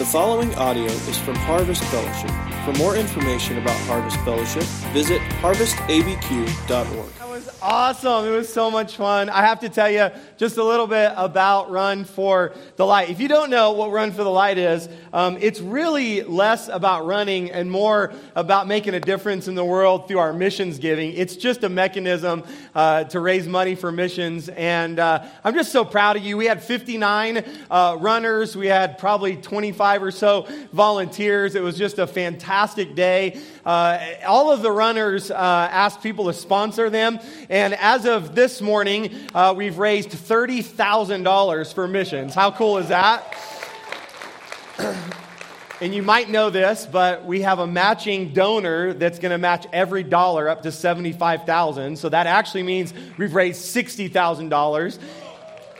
The following audio is from Harvest Fellowship. For more information about Harvest Fellowship, visit harvestabq.org. That was awesome. It was so much fun. I have to tell you just a little bit about Run for the Light. If you don't know what Run for the Light is, um, it's really less about running and more about making a difference in the world through our missions giving. It's just a mechanism uh, to raise money for missions. And uh, I'm just so proud of you. We had 59 uh, runners, we had probably 25 or so volunteers. It was just a fantastic day. Uh, all of the runners uh, asked people to sponsor them. And as of this morning, uh, we've raised $30,000 for missions. How cool is that? and you might know this, but we have a matching donor that's going to match every dollar up to 75,000. So that actually means we've raised $60,000.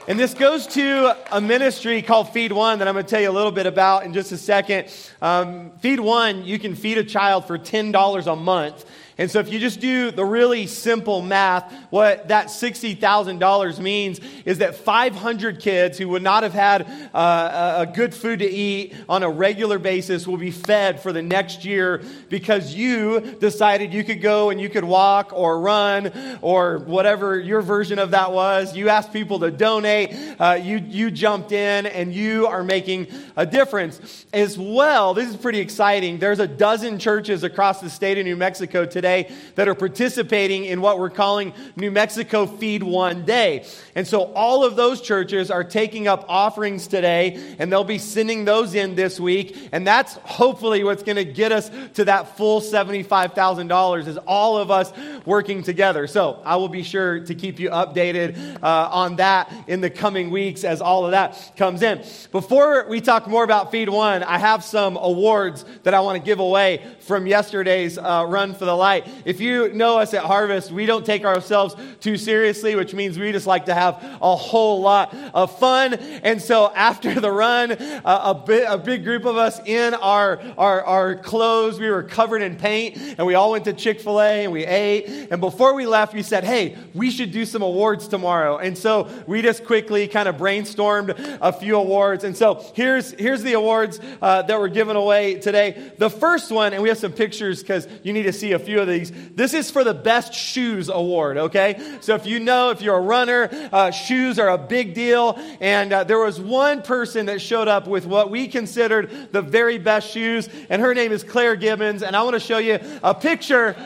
And this goes to a ministry called Feed One that I'm going to tell you a little bit about in just a second. Um, Feed One, you can feed a child for $10 a month. And so, if you just do the really simple math, what that $60,000 means is that 500 kids who would not have had uh, a good food to eat on a regular basis will be fed for the next year because you decided you could go and you could walk or run or whatever your version of that was. You asked people to donate, uh, you, you jumped in, and you are making a difference. As well, this is pretty exciting. There's a dozen churches across the state of New Mexico today today that are participating in what we're calling New Mexico Feed One Day. And so all of those churches are taking up offerings today, and they'll be sending those in this week. And that's hopefully what's going to get us to that full $75,000 is all of us working together. So I will be sure to keep you updated uh, on that in the coming weeks as all of that comes in. Before we talk more about Feed One, I have some awards that I want to give away from yesterday's uh, Run for the Light. If you know us at Harvest, we don't take ourselves too seriously, which means we just like to have a whole lot of fun. And so after the run, a, a big group of us in our, our, our clothes, we were covered in paint, and we all went to Chick fil A and we ate. And before we left, we said, hey, we should do some awards tomorrow. And so we just quickly kind of brainstormed a few awards. And so here's, here's the awards uh, that were given away today. The first one, and we have some pictures because you need to see a few of these. This is for the Best Shoes Award, okay? So if you know, if you're a runner, uh, shoes are a big deal. And uh, there was one person that showed up with what we considered the very best shoes, and her name is Claire Gibbons. And I want to show you a picture.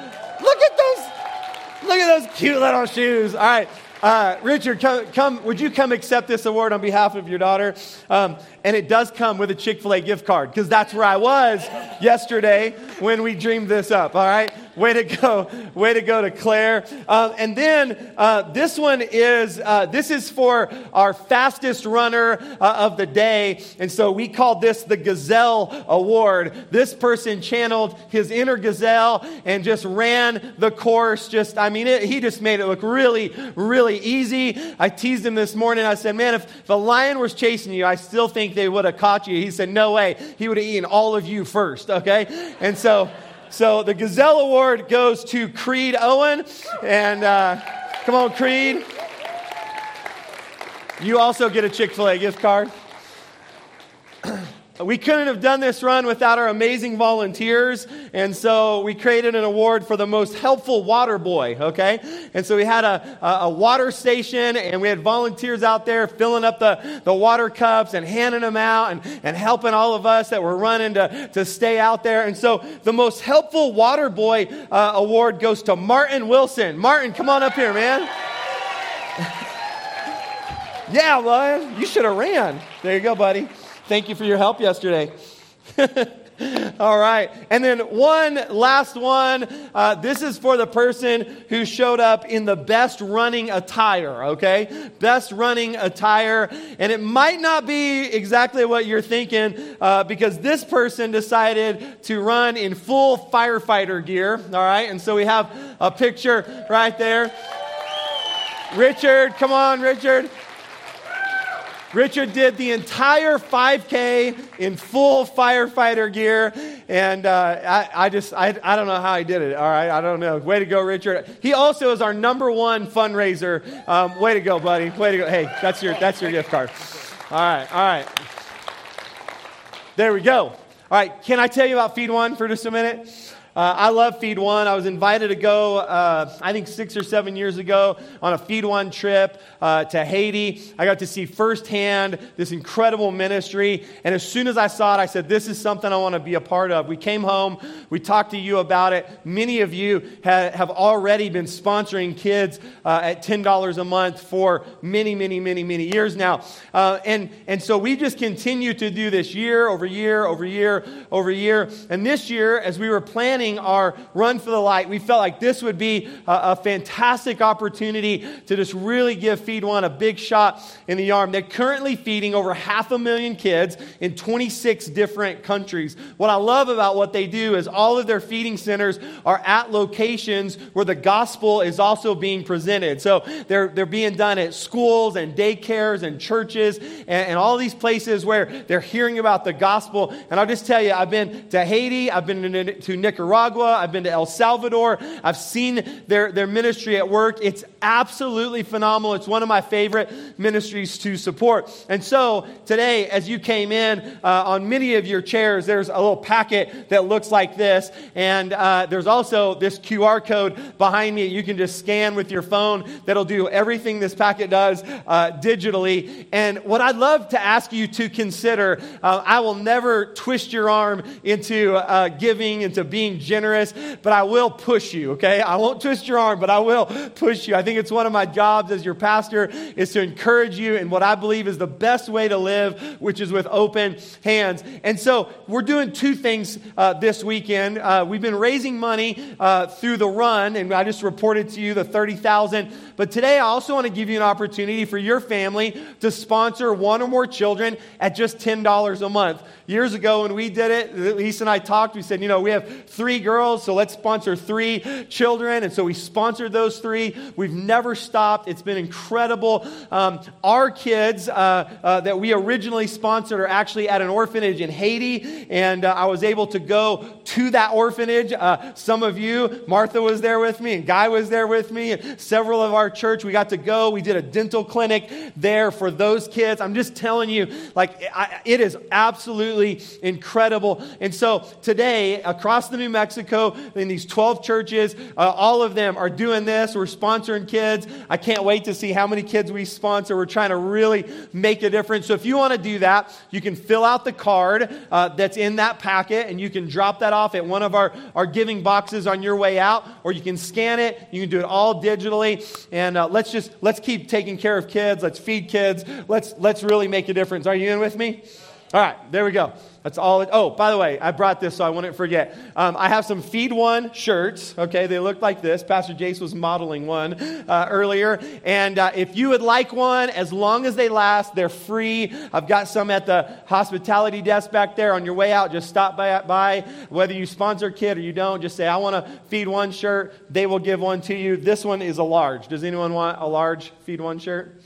Look at those. Look at those cute little shoes. All right. Uh, Richard, come, come, would you come accept this award on behalf of your daughter? Um, and it does come with a Chick fil A gift card because that's where I was yesterday when we dreamed this up, all right? Way to go. Way to go to Claire. Uh, and then uh, this one is, uh, this is for our fastest runner uh, of the day. And so we called this the Gazelle Award. This person channeled his inner gazelle and just ran the course. Just, I mean, it, he just made it look really, really easy. I teased him this morning. I said, man, if, if a lion was chasing you, I still think they would have caught you. He said, no way. He would have eaten all of you first, okay? And so, so the Gazelle Award goes to Creed Owen. And uh, come on, Creed. You also get a Chick fil A gift card. We couldn't have done this run without our amazing volunteers, and so we created an award for the most helpful water boy, okay? And so we had a, a, water station, and we had volunteers out there filling up the, the water cups and handing them out and, and helping all of us that were running to, to stay out there. And so the most helpful water boy uh, award goes to Martin Wilson. Martin, come on up here, man. yeah, well, you should have ran. There you go, buddy. Thank you for your help yesterday. All right. And then one last one. Uh, this is for the person who showed up in the best running attire, okay? Best running attire. And it might not be exactly what you're thinking uh, because this person decided to run in full firefighter gear, all right? And so we have a picture right there. Richard, come on, Richard. Richard did the entire 5K in full firefighter gear, and uh, I, I, just I, I don't know how he did it. All right, I don't know. Way to go, Richard. He also is our number one fundraiser. Um, way to go, buddy. Way to go. Hey, that's your that's your gift card. All right, all right. There we go. All right, can I tell you about Feed One for just a minute? Uh, I love Feed One. I was invited to go, uh, I think six or seven years ago, on a Feed One trip uh, to Haiti. I got to see firsthand this incredible ministry. And as soon as I saw it, I said, This is something I want to be a part of. We came home, we talked to you about it. Many of you ha- have already been sponsoring kids uh, at $10 a month for many, many, many, many years now. Uh, and, and so we just continue to do this year over year over year over year. And this year, as we were planning, planning our Run for the Light, we felt like this would be a, a fantastic opportunity to just really give Feed One a big shot in the arm. They're currently feeding over half a million kids in 26 different countries. What I love about what they do is all of their feeding centers are at locations where the gospel is also being presented. So they're, they're being done at schools and daycares and churches and, and all these places where they're hearing about the gospel. And I'll just tell you, I've been to Haiti, I've been to Nicaragua. Nicaragua, I've been to El Salvador, I've seen their, their ministry at work. It's absolutely phenomenal. It's one of my favorite ministries to support. And so today, as you came in, uh, on many of your chairs, there's a little packet that looks like this. And uh, there's also this QR code behind me you can just scan with your phone that'll do everything this packet does uh, digitally. And what I'd love to ask you to consider, I will never twist your arm into giving, into being generous, but I will push you, okay? I won't twist your arm, but I will push you. I think it's one of my jobs as your pastor is to encourage you in what I believe is the best way to live, which is with open hands. And so we're doing two things uh, this weekend. Uh, we've been raising money uh, through the run, and I just reported to you the 30,000. But today I also want to give you an opportunity for your family to sponsor one or more children at just $10 a month. Years ago when we did it, Lisa and I talked, we said, you know, we have three girls, so let's sponsor three children. And so we sponsored those three. We've never stopped. It's been incredible. Um, our kids uh, uh, that we originally sponsored are actually at an orphanage in Haiti, and uh, I was able to go to that orphanage. Uh, some of you, Martha was there with me, and Guy was there with me, and several of our church, we got to go. We did a dental clinic there for those kids. I'm just telling you, like, I, it is absolutely incredible. And so today, across the New Mexico, Mexico in these 12 churches. Uh, all of them are doing this. We're sponsoring kids. I can't wait to see how many kids we sponsor. We're trying to really make a difference. So if you want to do that, you can fill out the card uh, that's in that packet and you can drop that off at one of our, our giving boxes on your way out, or you can scan it. You can do it all digitally. And uh, let's just, let's keep taking care of kids. Let's feed kids. Let's, let's really make a difference. Are you in with me? All right, there we go. That's all. It, oh, by the way, I brought this so I wouldn't forget. Um, I have some Feed One shirts. Okay, they look like this. Pastor Jace was modeling one uh, earlier. And uh, if you would like one, as long as they last, they're free. I've got some at the hospitality desk back there. On your way out, just stop by. by. Whether you sponsor a kid or you don't, just say, I want to feed one shirt. They will give one to you. This one is a large. Does anyone want a large Feed One shirt?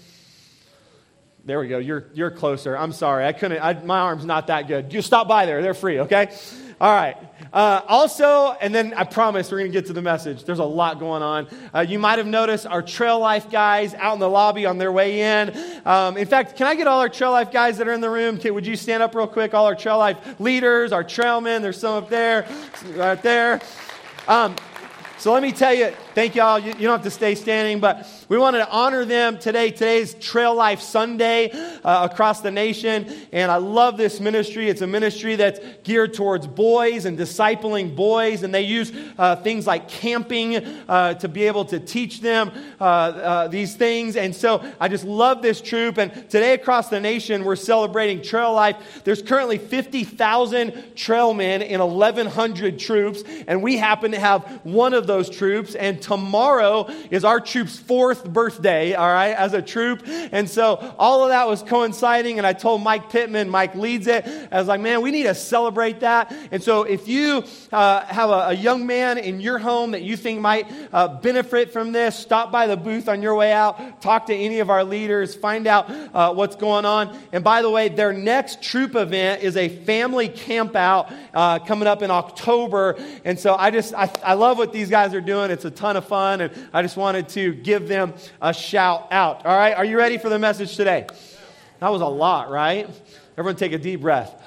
There we go. You're, you're closer. I'm sorry. I couldn't, I, my arm's not that good. You stop by there. They're free, okay? All right. Uh, also, and then I promise we're going to get to the message. There's a lot going on. Uh, you might have noticed our Trail Life guys out in the lobby on their way in. Um, in fact, can I get all our Trail Life guys that are in the room? Can, would you stand up real quick? All our Trail Life leaders, our trailmen. There's some up there, right there. Um, so let me tell you, thank y'all. You, you don't have to stay standing, but we wanted to honor them today. Today's Trail Life Sunday uh, across the nation. And I love this ministry. It's a ministry that's geared towards boys and discipling boys. And they use uh, things like camping uh, to be able to teach them uh, uh, these things. And so I just love this troop. And today across the nation, we're celebrating Trail Life. There's currently 50,000 trailmen in 1,100 troops. And we happen to have one of those troops. And tomorrow is our troop's fourth birthday, all right, as a troop. And so all of that was coinciding. And I told Mike Pittman, Mike leads it. I was like, man, we need to celebrate that. And so if you uh, have a, a, young man in your home that you think might uh, benefit from this, stop by the booth on your way out, talk to any of our leaders, find out uh, what's going on. And by the way, their next troop event is a family camp out uh, coming up in October. And so I just, I, I love what these guys are doing. It's a ton of fun. And I just wanted to give them a shout out. All right, are you ready for the message today? That was a lot, right? Everyone take a deep breath.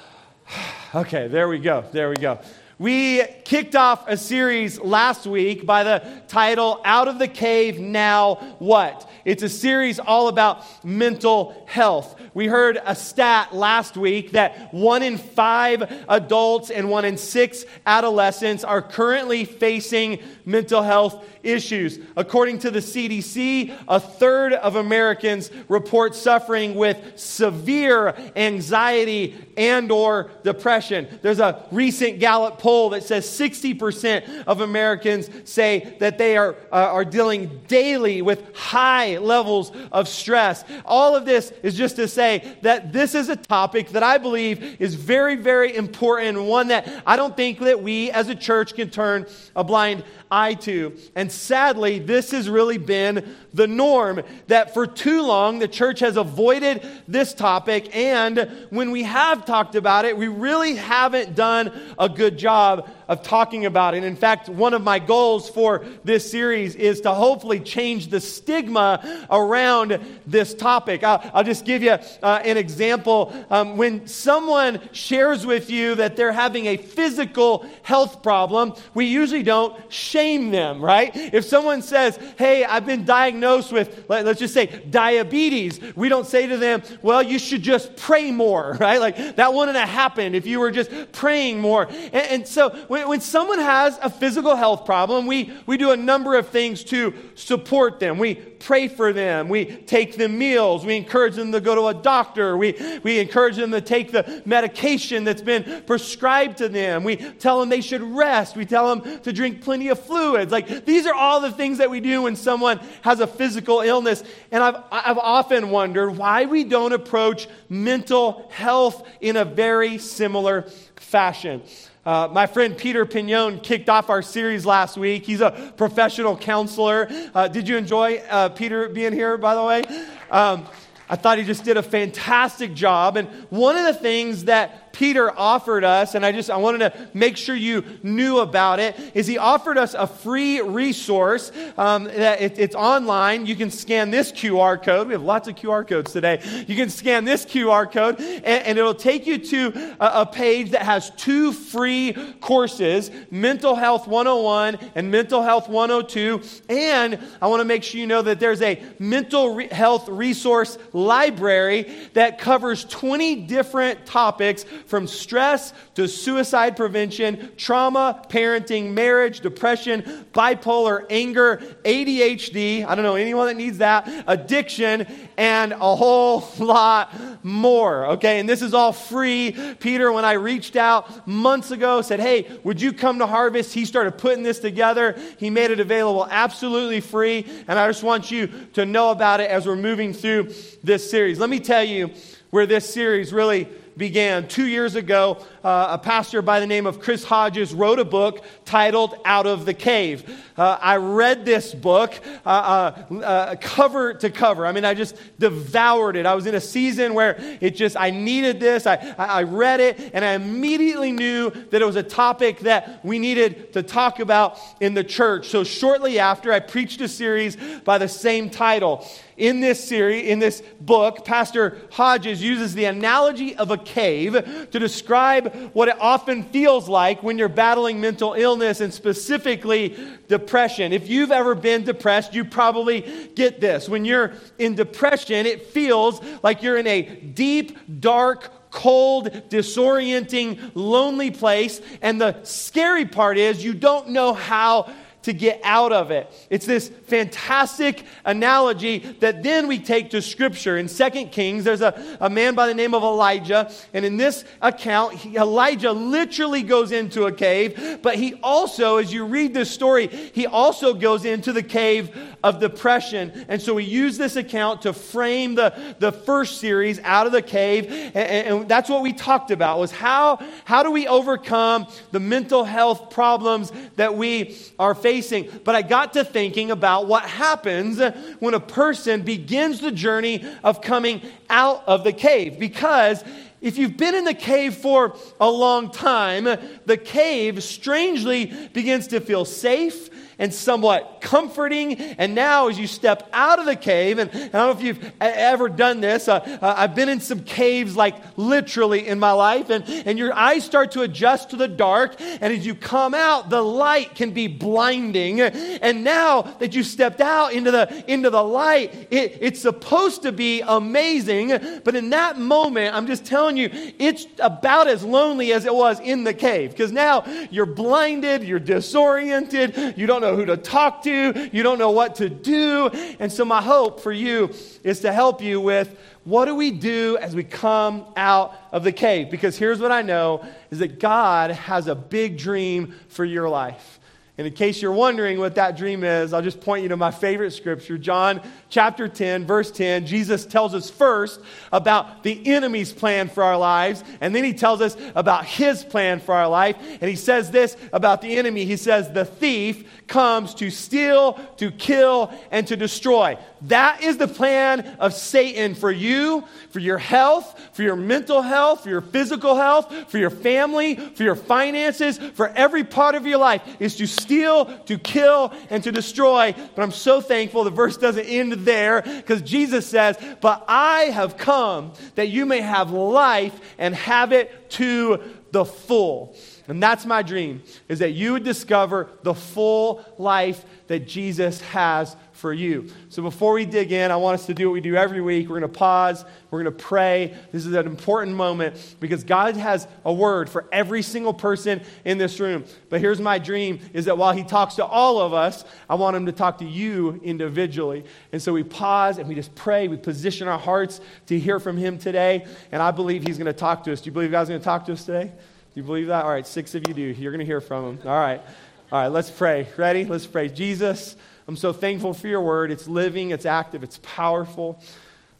Okay, there we go. There we go. We kicked off a series last week by the title Out of the Cave Now What? It's a series all about mental health. We heard a stat last week that one in five adults and one in six adolescents are currently facing mental health issues. According to the CDC, a third of Americans report suffering with severe anxiety and or depression. There's a recent Gallup poll that says 60% of Americans say that they are, uh, are dealing daily with high levels of stress. All of this is just to say that this is a topic that I believe is very, very important, one that I don't think that we as a church can turn a blind eye to. And sadly, this has really been the norm that for too long the church has avoided this topic. And when we have talked about it, we really haven't done a good job of talking about it. In fact, one of my goals for this series is to hopefully change the stigma around this topic. I'll, I'll just give you uh, an example. Um, when someone shares with you that they're having a physical health problem, we usually don't shame them, right? If someone says, Hey, I've been diagnosed with, let, us just say, diabetes, we don't say to them, Well, you should just pray more, right? Like that wouldn't have happened if you were just praying more. And, and so when, when, someone has a physical health problem, we, we do a number of things to support them. We pray for them. We take them meals. We encourage them to go to a doctor. We, we encourage them to take the medication that's been prescribed to them. We tell them they should rest. We tell them to drink plenty of fluids. Like these are all the things that we do when someone has a physical illness. And I've, I've often wondered why we don't approach mental health in a very similar fashion. Uh, my friend Peter Pignon kicked off our series last week. He's a professional counselor. Uh, did you enjoy uh, Peter being here, by the way? Um, I thought he just did a fantastic job. And one of the things that Peter offered us, and I just I wanted to make sure you knew about it, is he offered us a free resource um, that it, it's online. You can scan this QR code. We have lots of QR codes today. You can scan this QR code, and, and it'll take you to a, a, page that has two free courses Mental Health 101 and Mental Health 102. And I want to make sure you know that there's a mental re- health resource library that covers 20 different topics from stress to suicide prevention, trauma, parenting, marriage, depression, bipolar, anger, ADHD. I don't know anyone that needs that, addiction, and a whole lot more. Okay, and this is all free. Peter, when I reached out months ago, said, Hey, would you come to Harvest? He started putting this together. He made it available absolutely free. And I just want you to know about it as we're moving through this series. Let me tell you where this series really began. Two years ago, uh, a pastor by the name of Chris Hodges wrote a book titled Out of the Cave. Uh, I read this book uh, uh, uh, cover to cover. I mean, I just devoured it. I was in a season where it just, I needed this. I, I read it, and I immediately knew that it was a topic that we needed to talk about in the church. So shortly after, I preached a series by the same title in this series, in this book, Pastor Hodges uses the analogy of a cave to describe what it often feels like when you're battling mental illness and specifically depression. If you've ever been depressed, you probably get this. When you're in depression, it feels like you're in a deep, dark, cold, disorienting, lonely place. And the scary part is you don't know how to get out of it. It's this fantastic analogy that then we take to Scripture. In Second Kings, there's a, a man by the name of Elijah, and in this account, he, Elijah literally goes into a cave, but he also, as you read this story, he also goes into the cave of depression. And so we use this account to frame the, the first series out of the cave, and, and that's what we talked about was how, how do we overcome the mental health problems that we are facing facing. But I got to thinking about what happens when a person begins the journey of coming out of the cave. Because if you've been in the cave for a long time, the cave strangely begins to feel safe and somewhat comforting. And now, as you step out of the cave, and I don't know if you've ever done this, uh, uh, I've been in some caves like literally in my life, and, and your eyes start to adjust to the dark. And as you come out, the light can be blinding. And now that you stepped out into the, into the light, it, it's supposed to be amazing. But in that moment, I'm just telling you, it's about as lonely as it was in the cave because now you're blinded, you're disoriented, you don't know know who to talk to, you don't know what to do. And so, my hope for you is to help you with what do we do as we come out of the cave? Because here's what I know is that God has a big dream for your life. And in case you're wondering what that dream is, I'll just point you to my favorite scripture, John chapter 10, verse 10. Jesus tells us first about the enemy's plan for our lives, and then he tells us about his plan for our life. And he says this about the enemy He says, The thief comes to steal, to kill, and to destroy. That is the plan of Satan for you, for your health, for your mental health, for your physical health, for your family, for your finances, for every part of your life, is to steal, to kill, and to destroy. But I'm so thankful the verse doesn't end there because Jesus says, But I have come that you may have life and have it to the full. And that's my dream, is that you would discover the full life that Jesus has for you. So before we dig in, I want us to do what we do every week. We're going to pause, we're going to pray. This is an important moment because God has a word for every single person in this room. But here's my dream is that while he talks to all of us, I want him to talk to you individually. And so we pause and we just pray, we position our hearts to hear from him today, and I believe he's going to talk to us. Do you believe God's going to talk to us today? You believe that? All right, six of you do. You're going to hear from them. All right. All right, let's pray. Ready? Let's pray. Jesus, I'm so thankful for your word. It's living, it's active, it's powerful.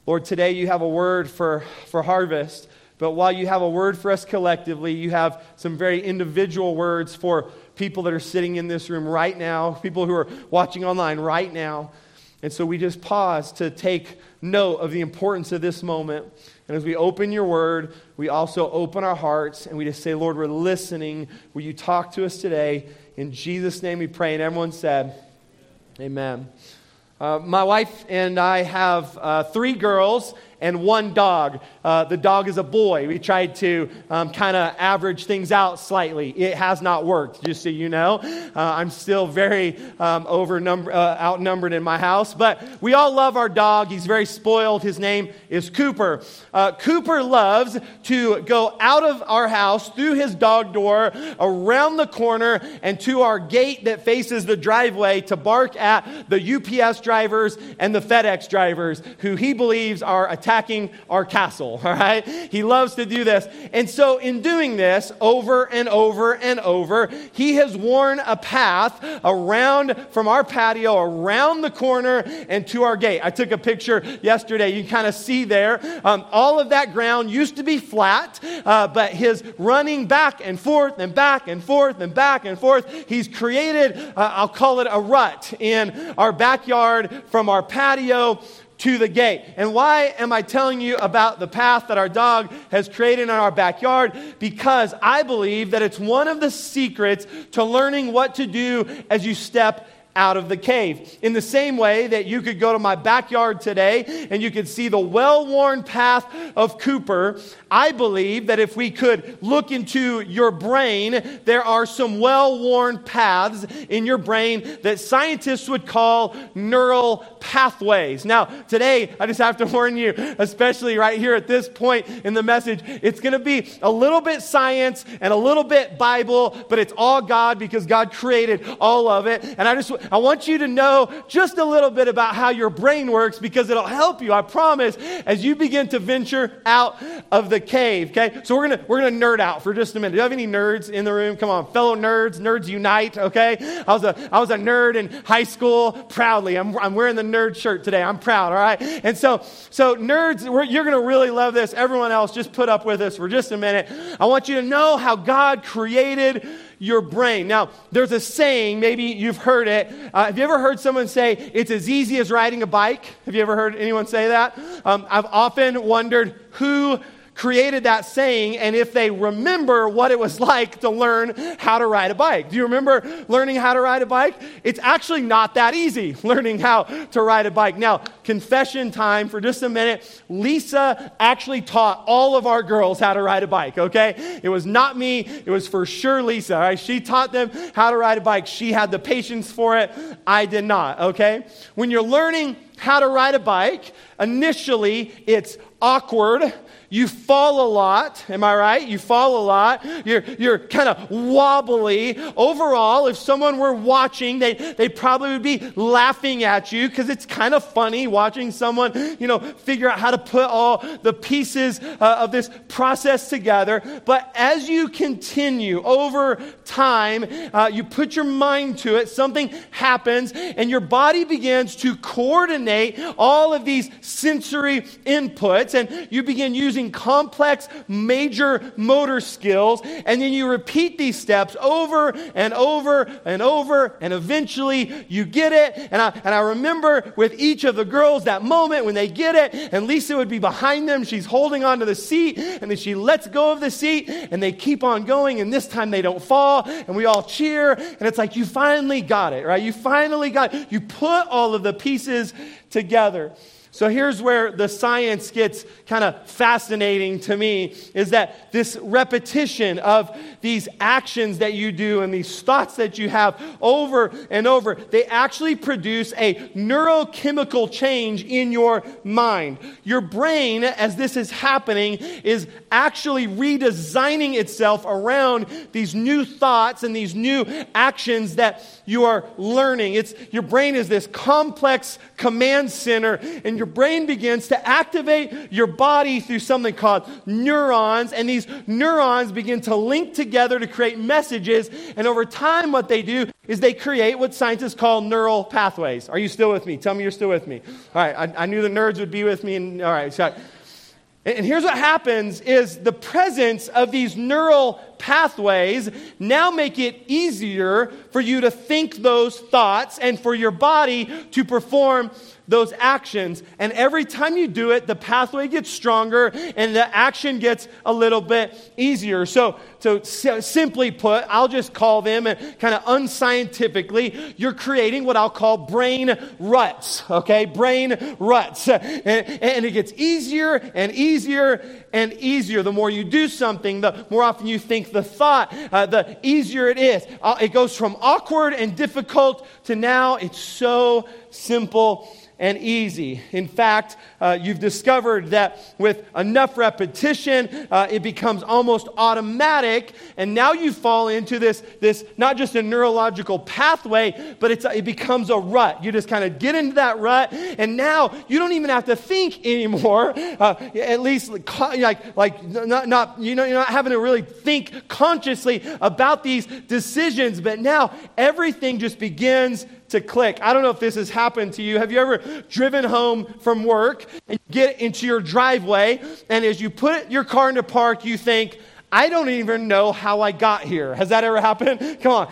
Lord, today you have a word for, for harvest, but while you have a word for us collectively, you have some very individual words for people that are sitting in this room right now, people who are watching online right now. And so we just pause to take note of the importance of this moment. And as we open your word, we also open our hearts and we just say, Lord, we're listening. Will you talk to us today? In Jesus' name we pray. And everyone said, Amen. Uh, my wife and I have uh, three girls and one dog. Uh, the dog is a boy. We tried to um, kind of average things out slightly. It has not worked, just so you know. Uh, I'm still very um, uh, outnumbered in my house, but we all love our dog. He's very spoiled. His name is Cooper. Uh, Cooper loves to go out of our house through his dog door, around the corner, and to our gate that faces the driveway to bark at the UPS drivers and the FedEx drivers who he believes are attacking attacking our castle, all right? He loves to do this. And so, in doing this over and over and over, he has worn a path around from our patio, around the corner, and to our gate. I took a picture yesterday. You kind of see there. Um, all of that ground used to be flat, uh, but his running back and forth and back and forth and back and forth, he's created, uh, I'll call it a rut in our backyard from our patio to the gate. And why am I telling you about the path that our dog has created in our backyard? Because I believe that it's one of the secrets to learning what to do as you step out of the cave. In the same way that you could go to my backyard today and you could see the well worn path of Cooper, I believe that if we could look into your brain, there are some well worn paths in your brain that scientists would call neural pathways. Now, today, I just have to warn you, especially right here at this point in the message, it's going to be a little bit science and a little bit Bible, but it's all God because God created all of it. And I just I want you to know just a little bit about how your brain works because it'll help you, I promise, as you begin to venture out of the cave. Okay? So we're gonna we're gonna nerd out for just a minute. Do you have any nerds in the room? Come on, fellow nerds, nerds unite, okay? I was a I was a nerd in high school, proudly. I'm I'm wearing the nerd shirt today. I'm proud, all right? And so so nerds, you're gonna really love this. Everyone else, just put up with us for just a minute. I want you to know how God created your brain. Now, there's a saying, maybe you've heard it. Uh, have you ever heard someone say, it's as easy as riding a bike? Have you ever heard anyone say that? Um, I've often wondered who created that saying and if they remember what it was like to learn how to ride a bike. Do you remember learning how to ride a bike? It's actually not that easy learning how to ride a bike. Now, confession time for just a minute. Lisa actually taught all of our girls how to ride a bike, okay? It was not me, it was for sure Lisa, right? She taught them how to ride a bike. She had the patience for it. I did not, okay? When you're learning how to ride a bike, initially it's awkward you fall a lot, am I right? You fall a lot. You're, you're kind of wobbly. Overall, if someone were watching, they, they probably would be laughing at you because it's kind of funny watching someone, you know, figure out how to put all the pieces uh, of this process together. But as you continue over time, uh, you put your mind to it, something happens, and your body begins to coordinate all of these sensory inputs, and you begin using using complex major motor skills, and then you repeat these steps over and over and over, and eventually you get it. And I, and I remember with each of the girls that moment when they get it, and Lisa would be behind them, she's holding onto the seat, and then she lets go of the seat, and they keep on going, and this time they don't fall, and we all cheer, and it's like, you finally got it, right? You finally got it. You put all of the pieces together. So here's where the science gets kind of fascinating to me is that this repetition of these actions that you do and these thoughts that you have over and over, they actually produce a neurochemical change in your mind. Your brain, as this is happening, is actually redesigning itself around these new thoughts and these new actions that you are learning. It's, your brain is this complex command center, and your brain begins to activate your body through something called neurons, and these neurons begin to link together to create messages. And over time, what they do is they create what scientists call neural pathways. Are you still with me? Tell me you're still with me. All right, I, I knew the nerds would be with me. And, all right, so and here's what happens is the presence of these neural pathways now make it easier for you to think those thoughts and for your body to perform those actions. And every time you do it, the pathway gets stronger and the action gets a little bit easier. So, so simply put, I'll just call them and kind of unscientifically, you're creating what I'll call brain ruts, okay? Brain ruts. And, and it gets easier and easier and easier. The more you do something, the more often you think the thought, uh, the easier it is. Uh, it goes from awkward and difficult to now it's so simple and easy. In fact, uh, you've discovered that with enough repetition, uh, it becomes almost automatic, and now you fall into this, this not just a neurological pathway, but it's, it becomes a rut. You just kind of get into that rut, and now you don't even have to think anymore. Uh, at least, like, like not, not, you know, you're not having to really think consciously about these decisions, but now everything just begins to click. I don't know if this has happened to you. Have you ever driven home from work and get into your driveway, and as you put your car into park, you think, I don't even know how I got here. Has that ever happened? Come on.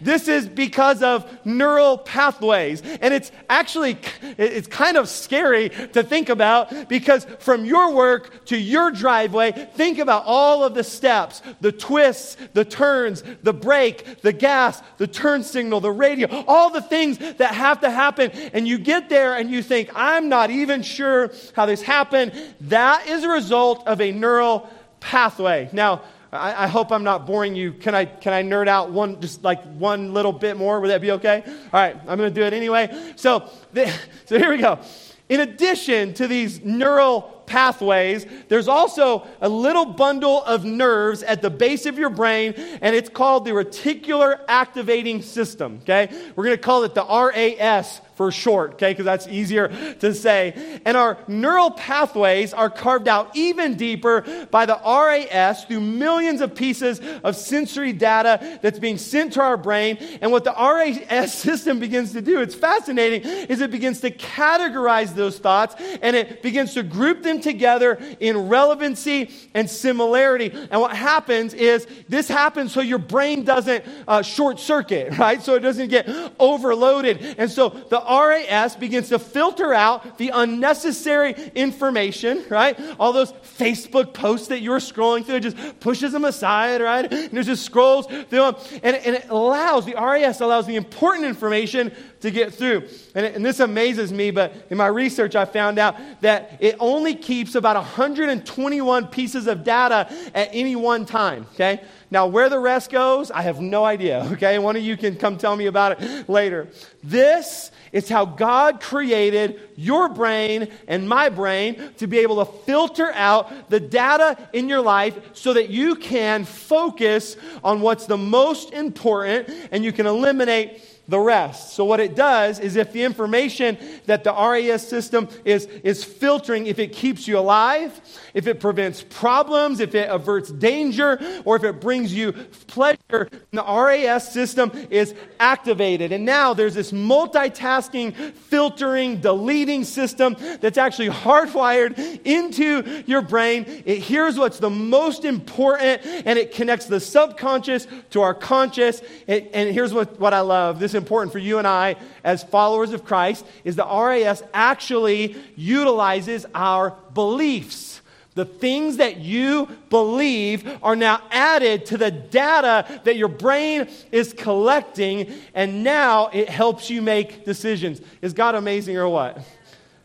This is because of neural pathways. And it's actually, it's kind of scary to think about because from your work to your driveway, think about all of the steps, the twists, the turns, the brake, the gas, the turn signal, the radio, all the things that have to happen. And you get there and you think, I'm not even sure how this happened. That is a result of a neural pathway. Now, I, I, hope I'm not boring you. Can I, can I nerd out one, just like one little bit more? Would that be okay? All right, I'm going to do it anyway. So, so here we go. In addition to these neural pathways, there's also a little bundle of nerves at the base of your brain, and it's called the reticular activating system. Okay? We're going to call it the RAS for short, okay, because that's easier to say. And our neural pathways are carved out even deeper by the RAS through millions of pieces of sensory data that's being sent to our brain. And what the RAS system begins to do, it's fascinating, is it begins to categorize those thoughts and it begins to group them together in relevancy and similarity. And what happens is this happens so your brain doesn't uh, short circuit, right? So it doesn't get overloaded. And so the RAS begins to filter out the unnecessary information, right? All those Facebook posts that you're scrolling through, it just pushes them aside, right? And it just scrolls through them. And, and it allows, the RAS allows the important information to get through. And, and this amazes me, but in my research, I found out that it only keeps about 121 pieces of data at any one time, okay? Now, where the rest goes, I have no idea, okay? One of you can come tell me about it later. This is how God created your brain and my brain to be able to filter out the data in your life so that you can focus on what's the most important and you can eliminate the rest. So, what it does is if the information that the RAS system is, is filtering, if it keeps you alive, if it prevents problems, if it averts danger, or if it brings you pleasure, the RAS system is activated. And now there's this multitasking, filtering, deleting system that's actually hardwired into your brain. It hears what's the most important and it connects the subconscious to our conscious. It, and here's what, what I love this important for you and I as followers of Christ is the RAS actually utilizes our beliefs. The things that you believe are now added to the data that your brain is collecting, and now it helps you make decisions. Is God amazing or what?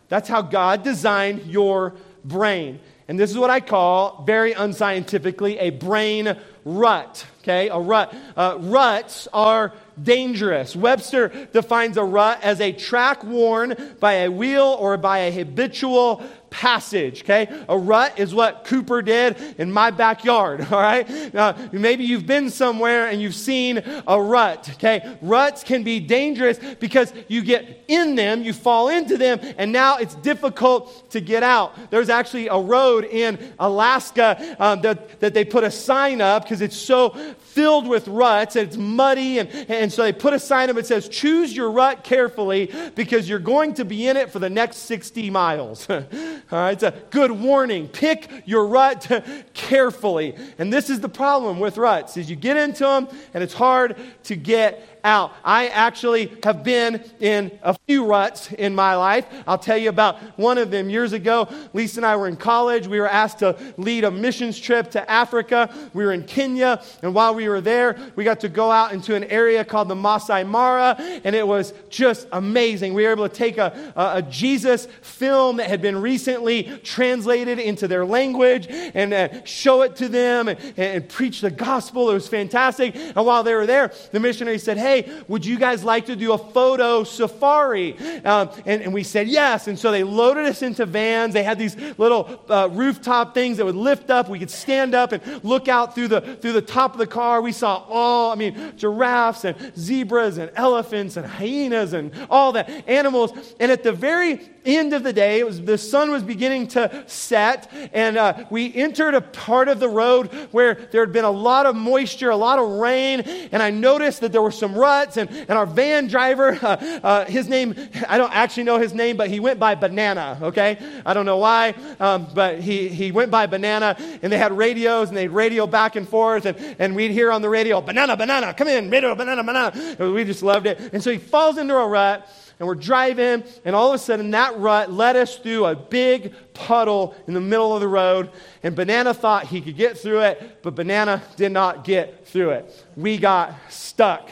That's how God designed your brain. And this is what I call, very unscientifically, a brain rut. Okay, a rut. Uh, ruts are dangerous. Webster defines a rut as a track worn by a wheel or by a habitual passage, okay? A rut is what Cooper did in my backyard, all right? Uh, maybe you've been somewhere and you've seen a rut, okay? Ruts can be dangerous because you get in them, you fall into them, and now it's difficult to get out. There's actually a road in Alaska um, that, that they put a sign up because it's so filled with ruts and it's muddy. And, and so they put a sign up that says, Choose your rut carefully because you're going to be in it for the next 60 miles. All right, it's a good warning. Pick your rut carefully. And this is the problem with ruts is you get into them and it's hard to get out. I actually have been in a few ruts in my life. I'll tell you about one of them. Years ago, Lisa and I were in college. We were asked to lead a missions trip to Africa. We were in Kenya, and while we were there, we got to go out into an area called the Masai Mara, and it was just amazing. We were able to take a, a, a Jesus film that had been recently translated into their language and uh, show it to them and, and preach the gospel. It was fantastic. And while they were there, the missionary said, Hey, hey, would you guys like to do a photo safari? Um, and, and, we said yes. And so they loaded us into vans. They had these little uh, rooftop things that would lift up. We could stand up and look out through the, through the top of the car. We saw all, I mean, giraffes and zebras and elephants and hyenas and all that animals. And at the very end of the day, it was, the sun was beginning to set, and uh, we entered a part of the road where there had been a lot of moisture, a lot of rain, and I noticed that there were some ruts, and, and our van driver, uh, uh, his name, I don't actually know his name, but he went by Banana, okay? I don't know why, um, but he, he went by Banana, and they had radios, and they'd radio back and forth, and, and we'd hear on the radio, Banana, Banana, come in, radio, Banana, Banana. We just loved it. And so he falls into a rut, and we're driving, and all of a sudden that rut led us through a big puddle in the middle of the road. And Banana thought he could get through it, but Banana did not get through it. We got stuck,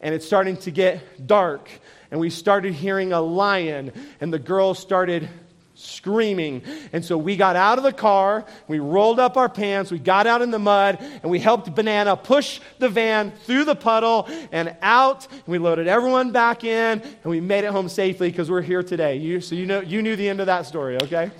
and it's starting to get dark. And we started hearing a lion, and the girls started screaming. And so we got out of the car, we rolled up our pants, we got out in the mud, and we helped Banana push the van through the puddle and out. And we loaded everyone back in, and we made it home safely because we're here today. You, so you know you knew the end of that story, okay?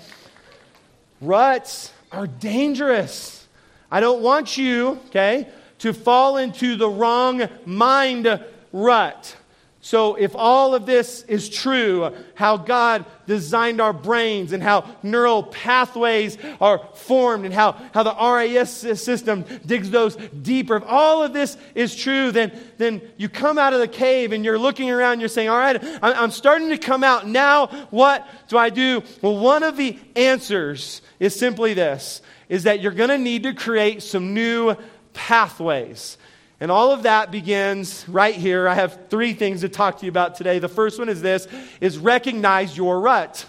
Ruts are dangerous. I don't want you, okay, to fall into the wrong mind rut. So, if all of this is true, how God designed our brains and how neural pathways are formed and how, how the RAS system digs those deeper, if all of this is true, then, then you come out of the cave and you're looking around, you're saying, All right, I'm starting to come out. Now, what do I do? Well, one of the answers is simply this is that you're going to need to create some new pathways. And all of that begins right here. I have three things to talk to you about today. The first one is this is recognize your rut.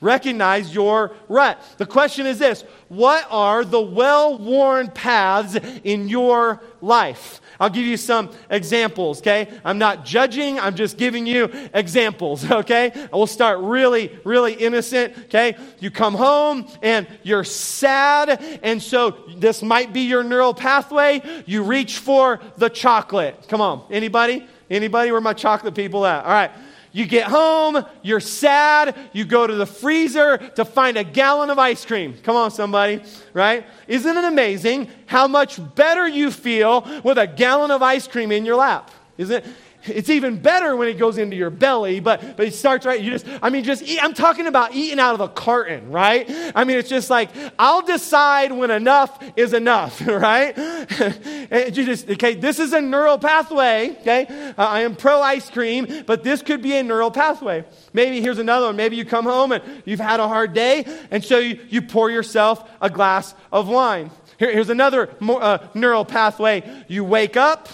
Recognize your rut. The question is this What are the well worn paths in your life? I'll give you some examples, okay? I'm not judging, I'm just giving you examples, okay? We'll start really, really innocent, okay? You come home and you're sad, and so this might be your neural pathway. You reach for the chocolate. Come on, anybody? Anybody? Where my chocolate people at? All right. You get home, you're sad, you go to the freezer to find a gallon of ice cream. Come on, somebody, right? Isn't it amazing how much better you feel with a gallon of ice cream in your lap? Isn't it? It's even better when it goes into your belly, but, but it starts right. You just, I mean, just eat. I'm talking about eating out of a carton, right? I mean, it's just like, I'll decide when enough is enough, right? you just, okay, this is a neural pathway, okay? Uh, I am pro ice cream, but this could be a neural pathway. Maybe here's another one. Maybe you come home and you've had a hard day, and so you, you pour yourself a glass of wine. Here, here's another more, uh, neural pathway. You wake up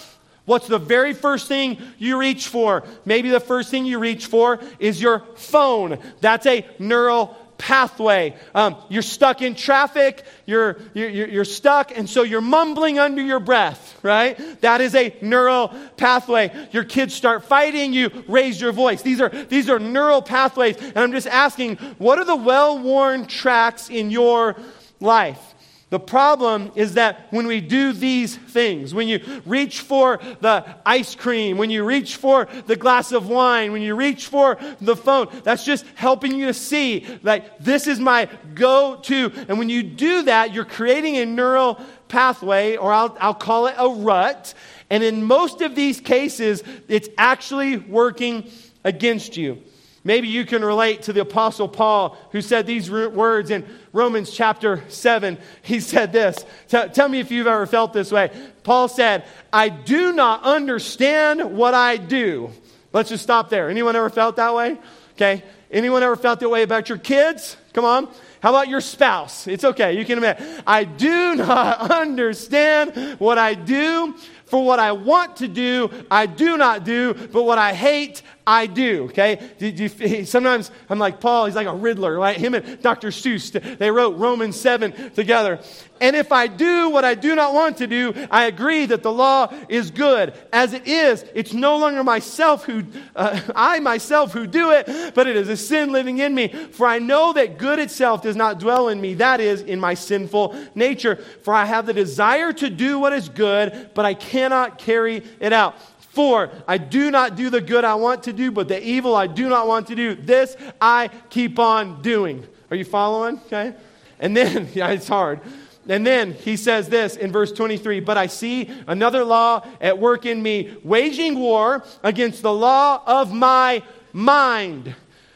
What's the very first thing you reach for? Maybe the first thing you reach for is your phone. That's a neural pathway. Um, you're stuck in traffic, you're, you're, you're stuck, and so you're mumbling under your breath, right? That is a neural pathway. Your kids start fighting, you raise your voice. These are, these are neural pathways. And I'm just asking, what are the well worn tracks in your life? The problem is that when we do these things, when you reach for the ice cream, when you reach for the glass of wine, when you reach for the phone, that's just helping you to see that this is my go to. And when you do that, you're creating a neural pathway, or I'll, I'll call it a rut. And in most of these cases, it's actually working against you. Maybe you can relate to the Apostle Paul who said these words in Romans chapter 7. He said this. Tell me if you've ever felt this way. Paul said, I do not understand what I do. Let's just stop there. Anyone ever felt that way? Okay. Anyone ever felt that way about your kids? Come on. How about your spouse? It's okay. You can admit, I do not understand what I do. For what I want to do, I do not do, but what I hate, I do. Okay? You, sometimes I'm like Paul, he's like a Riddler, right? Him and Dr. Seuss, they wrote Romans 7 together. And if I do what I do not want to do, I agree that the law is good. As it is, it's no longer myself who, uh, I myself who do it, but it is a sin living in me. For I know that good itself does not dwell in me, that is, in my sinful nature. For I have the desire to do what is good, but I cannot carry it out. For I do not do the good I want to do, but the evil I do not want to do, this I keep on doing. Are you following? Okay. And then, yeah, it's hard. And then he says this in verse 23 But I see another law at work in me, waging war against the law of my mind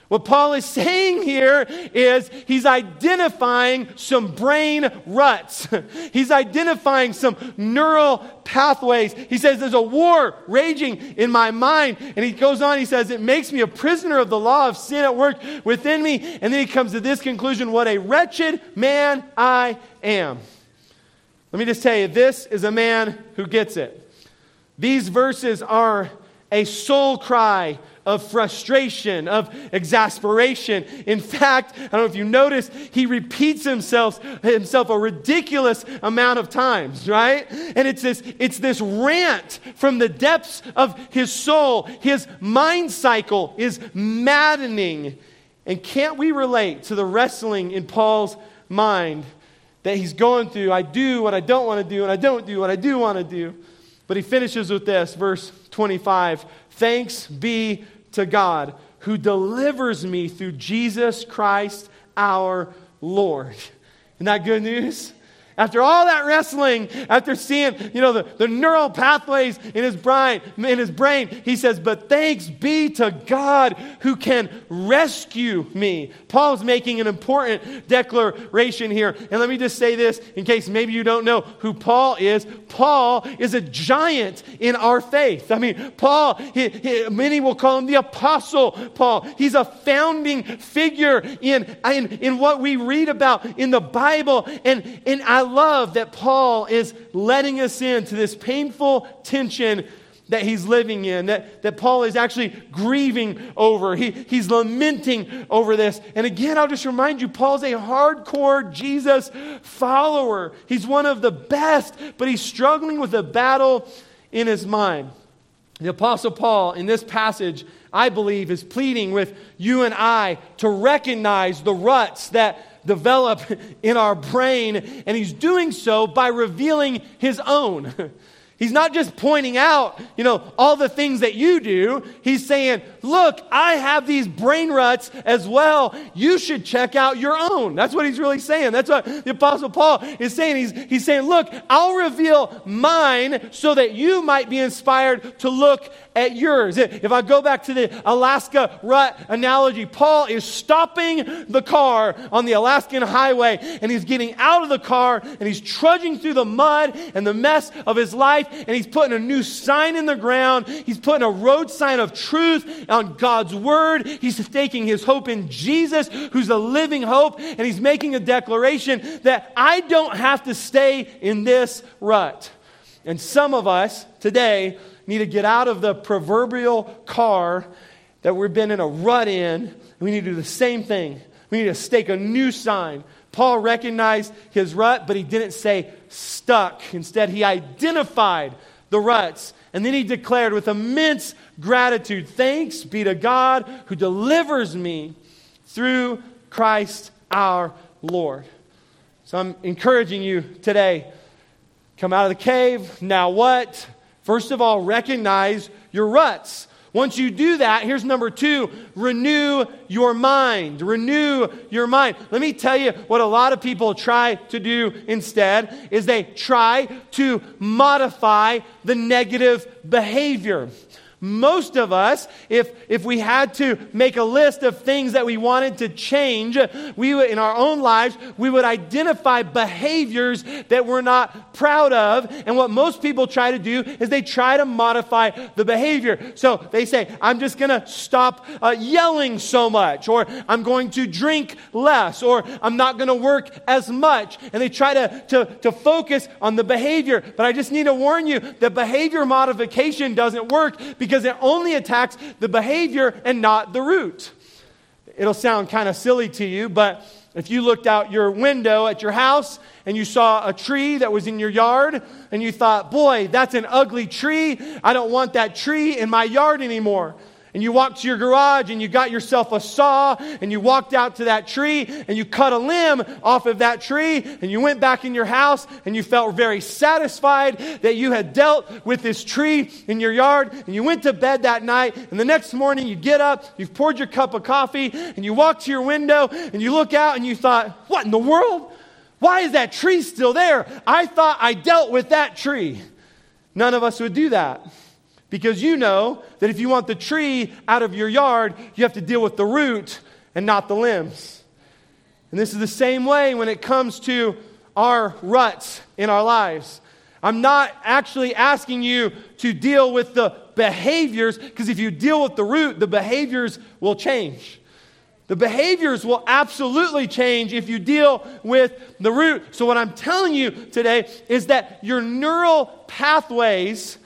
what Paul is saying here is he's identifying some brain ruts. he's identifying some neural pathways. He says there's a war raging in my mind. And he goes on, he says, it makes me a prisoner of the law of sin at work within me. And then he comes to this conclusion what a wretched man I am. Let me just tell you, this is a man who gets it. These verses are a soul cry of frustration, of exasperation. In fact, I don't know if you notice, he repeats himself, himself a ridiculous amount of times, right? And it's this, it's this rant from the depths of his soul. His mind cycle is maddening. And can't we relate to the wrestling in Paul's mind that he's going through? I do what I don't want to do, and I don't do what I do want to do. But he finishes with this, verse 25 Thanks be to God who delivers me through Jesus Christ our Lord. Isn't that good news? After all that wrestling, after seeing, you know, the, the neural pathways in his brain, in his brain, he says, But thanks be to God who can rescue me. Paul's making an important declaration here. And let me just say this in case maybe you don't know who Paul is. Paul is a giant in our faith. I mean, Paul, he, he, many will call him the Apostle Paul. He's a founding figure in, in, in what we read about in the Bible. And, and I love that Paul is letting us into this painful tension that he's living in, that, that Paul is actually grieving over. He, he's lamenting over this. And again, I'll just remind you, Paul's a hardcore Jesus follower. He's one of the best, but he's struggling with a battle in his mind. The Apostle Paul, in this passage, I believe, is pleading with you and I to recognize the ruts that develop in our brain, and he's doing so by revealing his own. He's not just pointing out, you know, all the things that you do. He's saying, look, I have these brain ruts as well. You should check out your own. That's what he's really saying. That's what the Apostle Paul is saying. He's, he's saying, look, I'll reveal mine so that you might be inspired to look at yours. If I go back to the Alaska rut analogy, Paul is stopping the car on the Alaskan highway and he's getting out of the car and he's trudging through the mud and the mess of his life and he's putting a new sign in the ground. He's putting a road sign of truth on God's word. He's staking his hope in Jesus, who's the living hope, and he's making a declaration that I don't have to stay in this rut. And some of us today need to get out of the proverbial car that we've been in a rut in. We need to do the same thing. We need to stake a new sign. Paul recognized his rut, but he didn't say stuck. Instead, he identified the ruts. And then he declared with immense gratitude Thanks be to God who delivers me through Christ our Lord. So I'm encouraging you today come out of the cave. Now what? First of all, recognize your ruts. Once you do that, here's number two renew your mind. Renew your mind. Let me tell you what a lot of people try to do instead is they try to modify the negative behavior. Most of us, if, if we had to make a list of things that we wanted to change, we would, in our own lives, we would identify behaviors that we're not proud of. And what most people try to do is they try to modify the behavior. So they say, I'm just going to stop uh, yelling so much, or I'm going to drink less, or I'm not going to work as much. And they try to, to, to focus on the behavior. But I just need to warn you that behavior modification doesn't work because because it only attacks the behavior and not the root. It'll sound kind of silly to you, but if you looked out your window at your house and you saw a tree that was in your yard and you thought, boy, that's an ugly tree. I don't want that tree in my yard anymore and you walked to your garage and you got yourself a saw and you walked out to that tree and you cut a limb off of that tree and you went back in your house and you felt very satisfied that you had dealt with this tree in your yard and you went to bed that night and the next morning you get up, you've poured your cup of coffee and you walk to your window and you look out and you thought, what in the world? Why is that tree still there? I thought I dealt with that tree. None of us would do that. Because you know that if you want the tree out of your yard, you have to deal with the root and not the limbs. And this is the same way when it comes to our ruts in our lives. I'm not actually asking you to deal with the behaviors, because if you deal with the root, the behaviors will change. The behaviors will absolutely change if you deal with the root. So, what I'm telling you today is that your neural pathways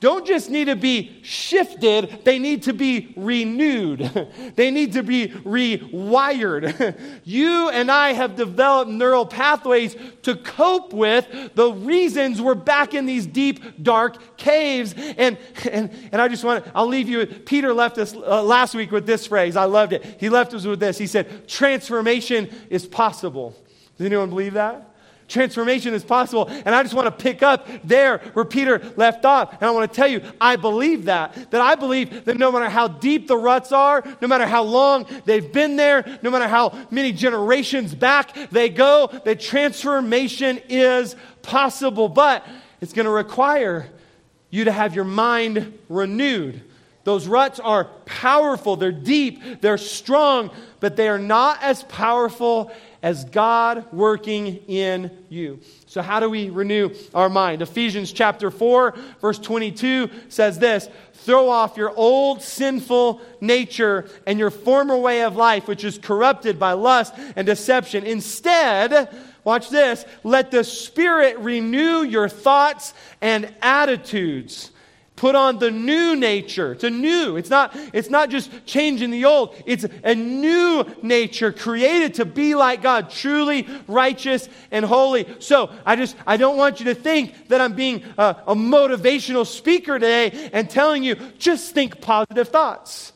don't just need to be shifted, they need to be renewed. they need to be rewired. you and I have developed neural pathways to cope with the reasons we're back in these deep, dark caves. And, and, and I just want to, I'll leave you, Peter left us uh, last week with this phrase. I loved it. He left us with this. He said, Transformation is possible. Does anyone believe that? Transformation is possible. And I just want to pick up there where Peter left off. And I want to tell you, I believe that. That I believe that no matter how deep the ruts are, no matter how long they've been there, no matter how many generations back they go, that transformation is possible. But it's going to require you to have your mind renewed. Those ruts are powerful, they're deep, they're strong, but they are not as powerful as God working in you. So, how do we renew our mind? Ephesians chapter 4, verse 22 says this Throw off your old sinful nature and your former way of life, which is corrupted by lust and deception. Instead, watch this, let the Spirit renew your thoughts and attitudes put on the new nature. It's a new. It's not, it's not just changing the old. It's a new nature created to be like God, truly righteous and holy. So I just, I don't want you to think that I'm being a, a motivational speaker today and telling you just think positive thoughts.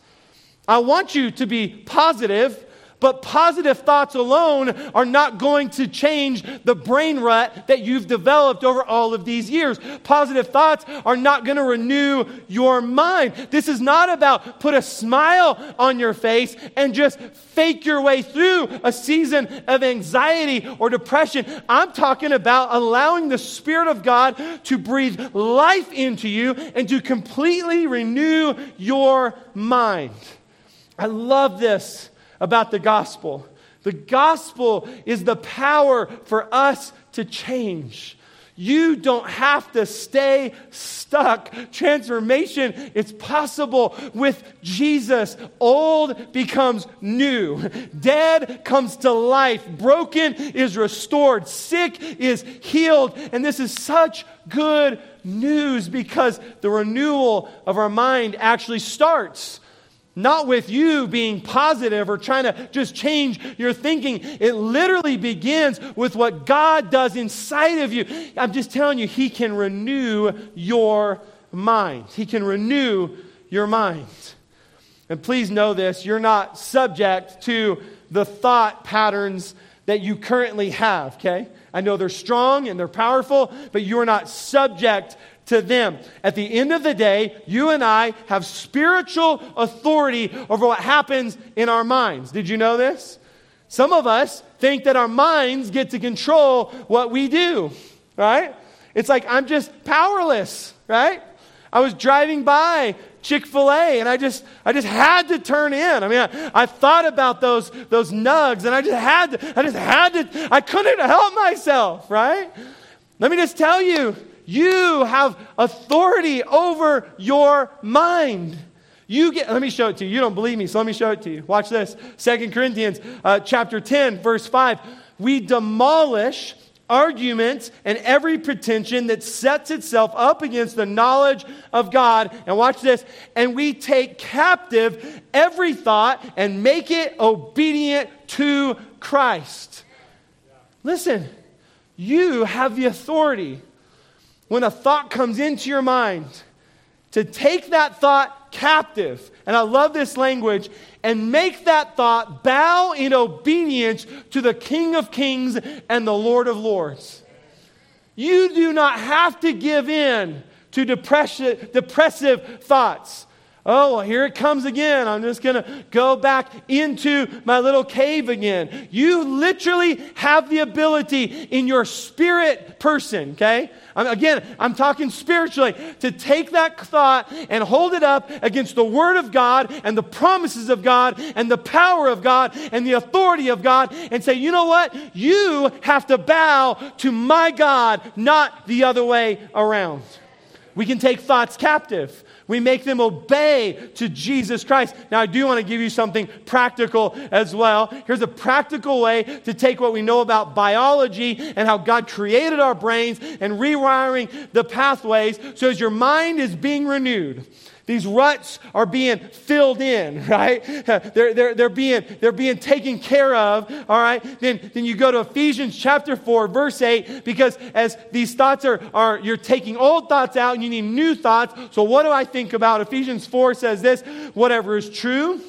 I want you to be positive but positive thoughts alone are not going to change the brain rut that you've developed over all of these years. Positive thoughts are not going to renew your mind. This is not about put a smile on your face and just fake your way through a season of anxiety or depression. I'm talking about allowing the Spirit of God to breathe life into you and to completely renew your mind. I love this about the gospel. The gospel is the power for us to change. You don't have to stay stuck. Transformation is possible with Jesus. Old becomes new. Dead comes to life. Broken is restored. Sick is healed. And this is such good news because the renewal of our mind actually starts not with you being positive or trying to just change your thinking. It literally begins with what God does inside of you. I'm just telling you, He can renew your mind. He can renew your mind. And please know this you're not subject to the thought patterns that you currently have, okay? I know they're strong and they're powerful, but you're not subject to them. At the end of the day, you and I have spiritual authority over what happens in our minds. Did you know this? Some of us think that our minds get to control what we do, right? It's like I'm just powerless, right? I was driving by Chick-fil-A and I just I just had to turn in. I mean, I, I, thought about those those nugs and I just had to I just had to I couldn't help myself, right? Let me just tell you, you have authority over your mind. You get, let me show it to you. You don't believe me, so let me show it to you. Watch this. Second Corinthians uh, chapter 10, verse 5. We demolish arguments and every pretension that sets itself up against the knowledge of God. And watch this. And we take captive every thought and make it obedient to Christ. Listen, you have the authority when a thought comes into your mind, to take that thought captive, and I love this language, and make that thought bow in obedience to the King of Kings and the Lord of Lords. You do not have to give in to depressive, depressive thoughts. Oh, well, here it comes again. I'm just going to go back into my little cave again. You literally have the ability in your spirit person, okay? I'm, again, I'm talking spiritually, to take that thought and hold it up against the Word of God and the promises of God and the power of God and the authority of God and say, you know what? You have to bow to my God, not the other way around. We can take thoughts captive. We make them obey to Jesus Christ. Now, I do want to give you something practical as well. Here's a practical way to take what we know about biology and how God created our brains and rewiring the pathways so as your mind is being renewed. These ruts are being filled in, right? They're, they're, they're, being, they're being taken care of, all right? Then, then you go to Ephesians chapter 4, verse 8, because as these thoughts are, are, you're taking old thoughts out and you need new thoughts. So what do I think about? Ephesians 4 says this whatever is true,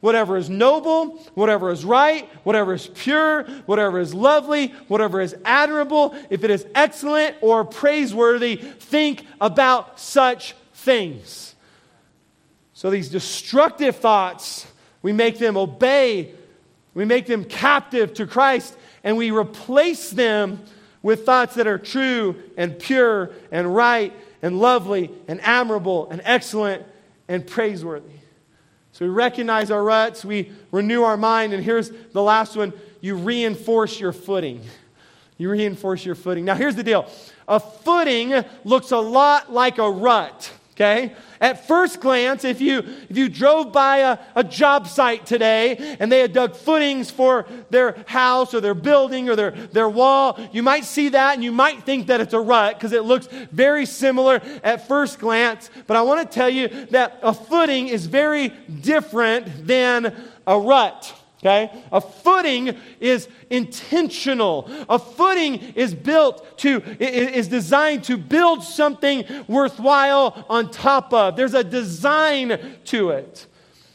whatever is noble, whatever is right, whatever is pure, whatever is lovely, whatever is admirable, if it is excellent or praiseworthy, think about such things. So these destructive thoughts, we make them obey, we make them captive to Christ, and we replace them with thoughts that are true and pure and right and lovely and admirable and excellent and praiseworthy. So we recognize our ruts, we renew our mind, and here's the last one you reinforce your footing. You reinforce your footing. Now, here's the deal a footing looks a lot like a rut okay? At first glance if you if you drove by a, a job site today and they had dug footings for their house or their building or their, their wall you might see that and you might think that it's a rut because it looks very similar at first glance. But i want to tell you that a footing is very different than a rut Okay? A footing is intentional. A footing is built to, is designed to build something worthwhile on top of. There's a design to it.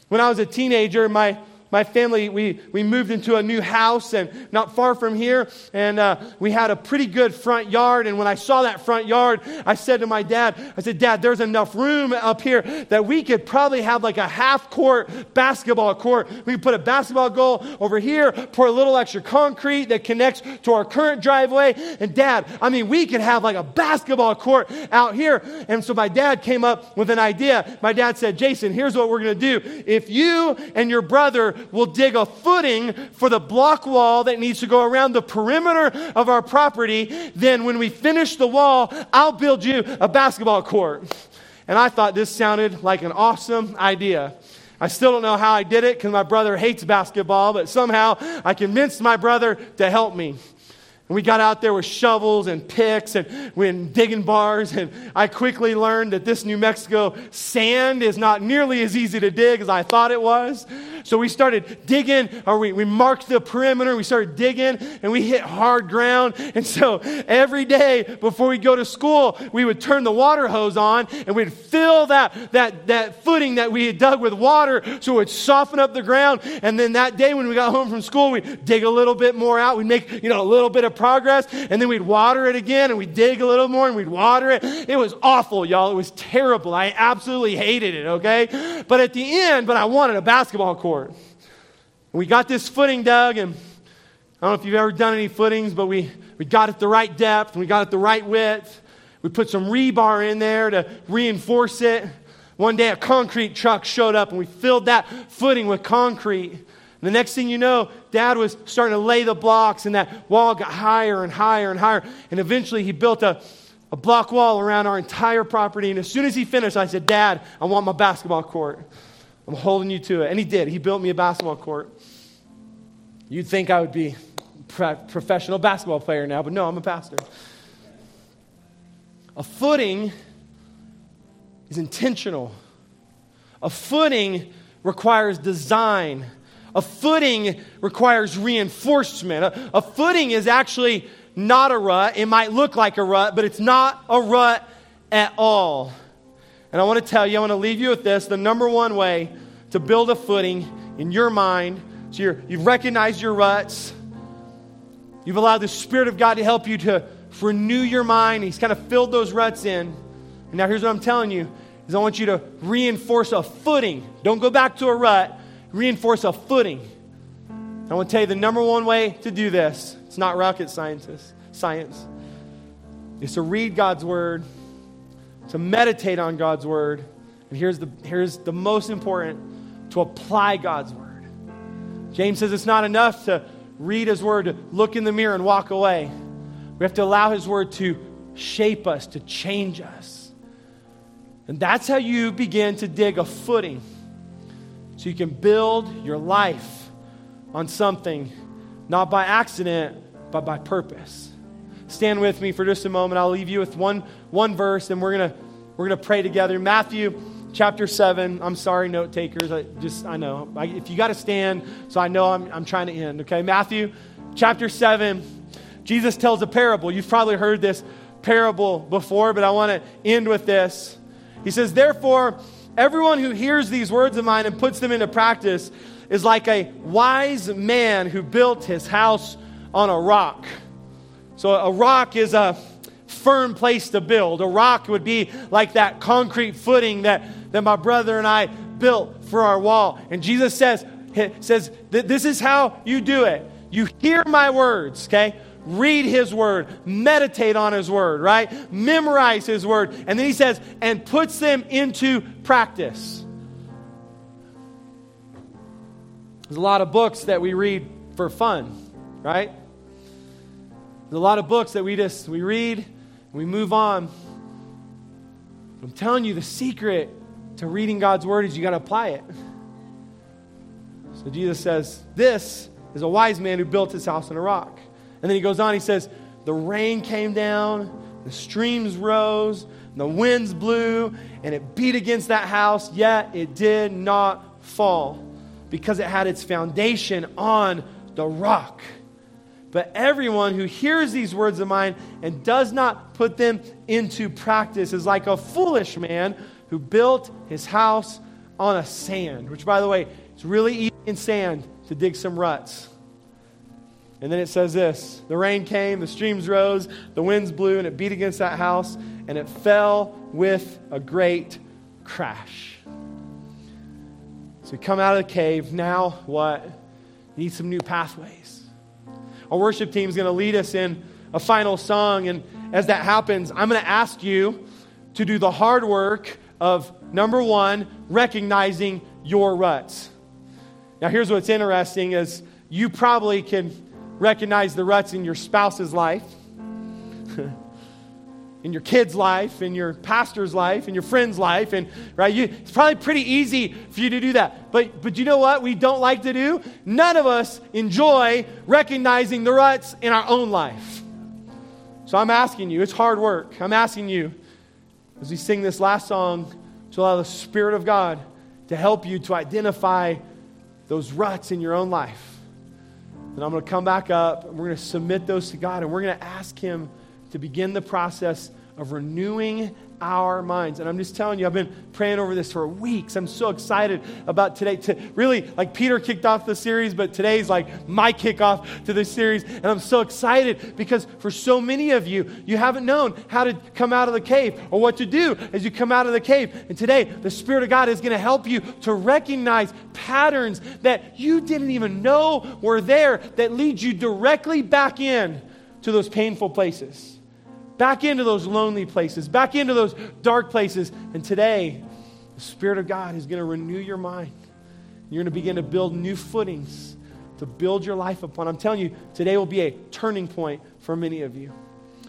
When I was a teenager, my my family, we, we moved into a new house and not far from here, and uh, we had a pretty good front yard. And when I saw that front yard, I said to my dad, I said, Dad, there's enough room up here that we could probably have like a half court basketball court. We could put a basketball goal over here, pour a little extra concrete that connects to our current driveway. And Dad, I mean, we could have like a basketball court out here. And so my dad came up with an idea. My dad said, Jason, here's what we're going to do. If you and your brother will dig a footing for the block wall that needs to go around the perimeter of our property. Then, when we finish the wall, I'll build you a basketball court. And I thought this sounded like an awesome idea. I still don't know how I did it because my brother hates basketball, but somehow I convinced my brother to help me. And we got out there with shovels and picks and were digging bars. And I quickly learned that this New Mexico sand is not nearly as easy to dig as I thought it was. So we started digging, or we, we marked the perimeter. We started digging and we hit hard ground. And so every day before we go to school, we would turn the water hose on and we'd fill that, that, that footing that we had dug with water so it would soften up the ground. And then that day when we got home from school, we'd dig a little bit more out. We'd make, you know, a little bit of progress, and then we'd water it again, and we'd dig a little more, and we'd water it. It was awful, y'all. It was terrible. I absolutely hated it, okay? But at the end, but I wanted a basketball court. We got this footing dug, and I don't know if you've ever done any footings, but we, we got it the right depth, and we got it the right width. We put some rebar in there to reinforce it. One day, a concrete truck showed up, and we filled that footing with concrete. And the next thing you know, dad was starting to lay the blocks, and that wall got higher and higher and higher. And eventually, he built a, a block wall around our entire property. And as soon as he finished, I said, Dad, I want my basketball court. I'm holding you to it. And he did. He built me a basketball court. You'd think I would be a professional basketball player now, but no, I'm a pastor. A footing is intentional. A footing requires design. A footing requires reinforcement. A, a, footing is actually not a rut. It might look like a rut, but it's not a rut at all. And I want to tell you, I want to leave you with this the number one way to build a footing in your mind. So you have recognized your ruts. You've allowed the Spirit of God to help you to renew your mind. He's kind of filled those ruts in. And now here's what I'm telling you is I want you to reinforce a footing. Don't go back to a rut reinforce a footing. I want to tell you the number one way to do this. It's not rocket science. Science. Is to read God's word, to meditate on God's word, and here's the here's the most important: to apply God's word. James says it's not enough to read His word, to look in the mirror and walk away. We have to allow His word to shape us, to change us, and that's how you begin to dig a footing so you can build your life on something not by accident, but by purpose. Stand with me for just a moment. I'll leave you with one, one verse, and we're going we're gonna pray together. Matthew chapter 7. I'm sorry, note takers. I just, I know. I, if you got to stand, so I know I'm, I'm trying to end, okay? Matthew chapter 7. Jesus tells a parable. You've probably heard this parable before, but I want to end with this. He says, Therefore, Everyone who hears these words of mine and puts them into practice is like a wise man who built his house on a rock. So, a rock is a firm place to build. A rock would be like that concrete footing that, that my brother and I built for our wall. And Jesus says, says that this is how you do it. You hear my words, okay? Read his word, meditate on his word, right? Memorize his word. And then he says, and puts them into practice. There's a lot of books that we read for fun, right? There's a lot of books that we just we read and we move on. I'm telling you the secret to reading God's word is you got to apply it. So Jesus says, This is a wise man who built his house on a rock. And then he goes on, he says, The rain came down, the streams rose, the winds blew, and it beat against that house, yet it did not fall because it had its foundation on the rock. But everyone who hears these words of mine and does not put them into practice is like a foolish man who built his house on a sand, which, by the way, it's really easy in sand to dig some ruts. And then it says this the rain came, the streams rose, the winds blew, and it beat against that house, and it fell with a great crash. So we come out of the cave. Now what? We need some new pathways. Our worship team is going to lead us in a final song. And as that happens, I'm going to ask you to do the hard work of number one, recognizing your ruts. Now, here's what's interesting is you probably can recognize the ruts in your spouse's life, in your kid's life, in your pastor's life, in your friend's life, and right, you, it's probably pretty easy for you to do that. But but you know what we don't like to do? None of us enjoy recognizing the ruts in our own life. So I'm asking you, it's hard work. I'm asking you, as we sing this last song, to allow the Spirit of God to help you to identify those ruts in your own life. And I'm going to come back up and we're going to submit those to God and we're going to ask Him to begin the process of renewing our minds. And I'm just telling you, I've been praying over this for weeks. I'm so excited about today. To really, like Peter kicked off the series, but today's like my kickoff to the series. And I'm so excited because for so many of you, you haven't known how to come out of the cave or what to do as you come out of the cave. And today, the Spirit of God is going to help you to recognize patterns that you didn't even know were there that lead you directly back in to those painful places back into those lonely places, back into those dark places. And today, the Spirit of God is going to renew your mind. You're going to begin to build new footings to build your life upon. I'm telling you, today will be a turning point for many of you.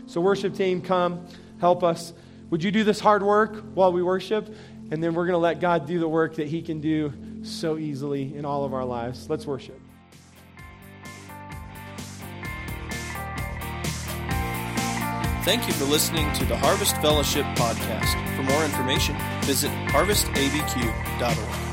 So, worship team, come, help us. Would you do this hard work while we worship? And then we're going to let God do the work that He can do so easily in all of our lives. Let's worship. Thank you for listening to the Harvest Fellowship podcast. For more information, visit harvestabq.org.